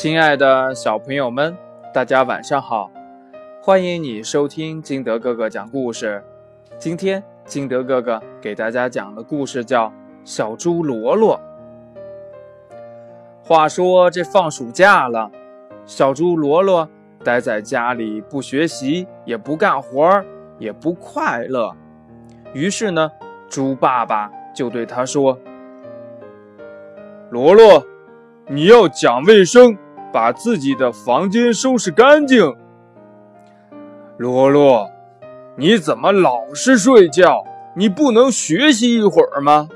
亲爱的小朋友们，大家晚上好！欢迎你收听金德哥哥讲故事。今天金德哥哥给大家讲的故事叫《小猪罗罗》。话说这放暑假了，小猪罗罗待在家里不学习，也不干活，也不快乐。于是呢，猪爸爸就对他说：“罗罗。”你要讲卫生，把自己的房间收拾干净。罗罗，你怎么老是睡觉？你不能学习一会儿吗？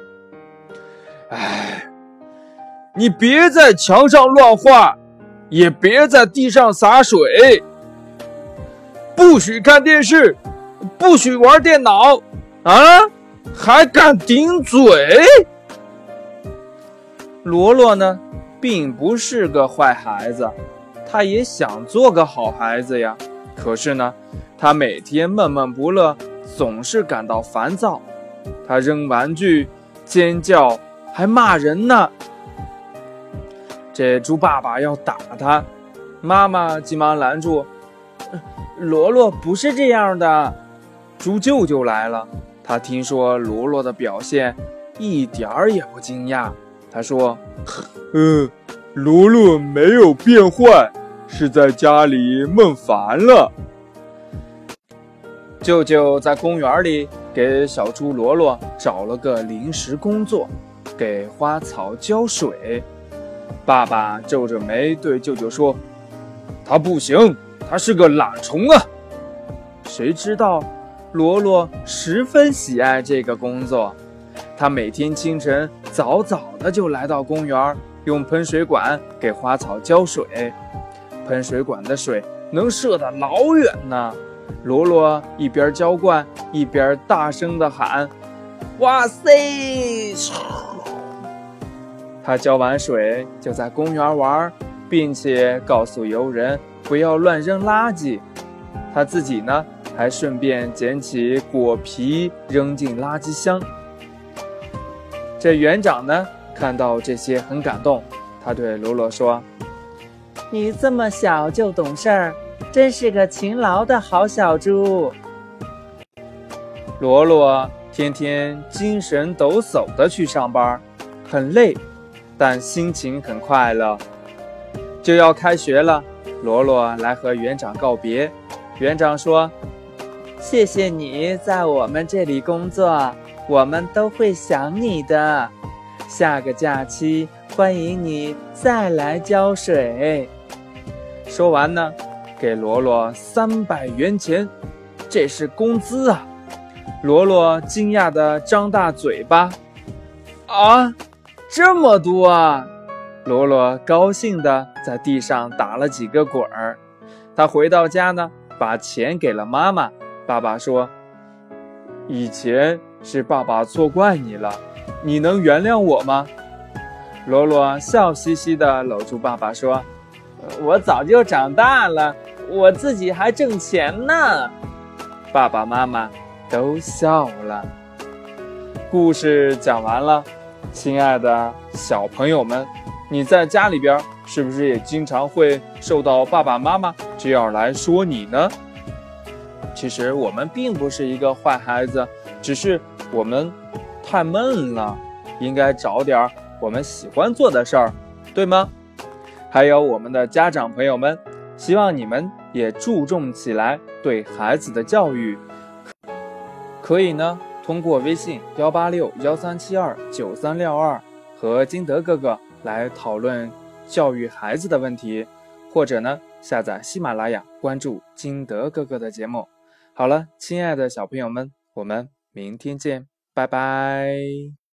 哎，你别在墙上乱画，也别在地上洒水。不许看电视，不许玩电脑，啊，还敢顶嘴？罗罗呢？并不是个坏孩子，他也想做个好孩子呀。可是呢，他每天闷闷不乐，总是感到烦躁。他扔玩具、尖叫，还骂人呢。这猪爸爸要打他，妈妈急忙拦住：“罗罗不是这样的。”猪舅舅来了，他听说罗罗的表现，一点儿也不惊讶。他说。嗯，罗罗没有变坏，是在家里闷烦了。舅舅在公园里给小猪罗罗找了个临时工作，给花草浇水。爸爸皱着眉对舅舅说：“他不行，他是个懒虫啊。”谁知道，罗罗十分喜爱这个工作。他每天清晨早早的就来到公园。用喷水管给花草浇水，喷水管的水能射得老远呢。罗罗一边浇灌，一边大声地喊：“哇塞！”他浇完水就在公园玩，并且告诉游人不要乱扔垃圾。他自己呢，还顺便捡起果皮扔进垃圾箱。这园长呢？看到这些很感动，他对罗罗说：“你这么小就懂事儿，真是个勤劳的好小猪。”罗罗天天精神抖擞的去上班，很累，但心情很快乐。就要开学了，罗罗来和园长告别。园长说：“谢谢你在我们这里工作，我们都会想你的。”下个假期，欢迎你再来浇水。说完呢，给罗罗三百元钱，这是工资啊！罗罗惊讶地张大嘴巴：“啊，这么多啊！”罗罗高兴地在地上打了几个滚儿。他回到家呢，把钱给了妈妈。爸爸说：“以前是爸爸错怪你了。”你能原谅我吗？罗罗笑嘻嘻地搂住爸爸说：“我早就长大了，我自己还挣钱呢。”爸爸妈妈都笑了。故事讲完了，亲爱的小朋友们，你在家里边是不是也经常会受到爸爸妈妈这样来说你呢？其实我们并不是一个坏孩子，只是我们。太闷了，应该找点我们喜欢做的事儿，对吗？还有我们的家长朋友们，希望你们也注重起来对孩子的教育。可以呢，通过微信幺八六幺三七二九三六二和金德哥哥来讨论教育孩子的问题，或者呢，下载喜马拉雅关注金德哥哥的节目。好了，亲爱的小朋友们，我们明天见。拜拜。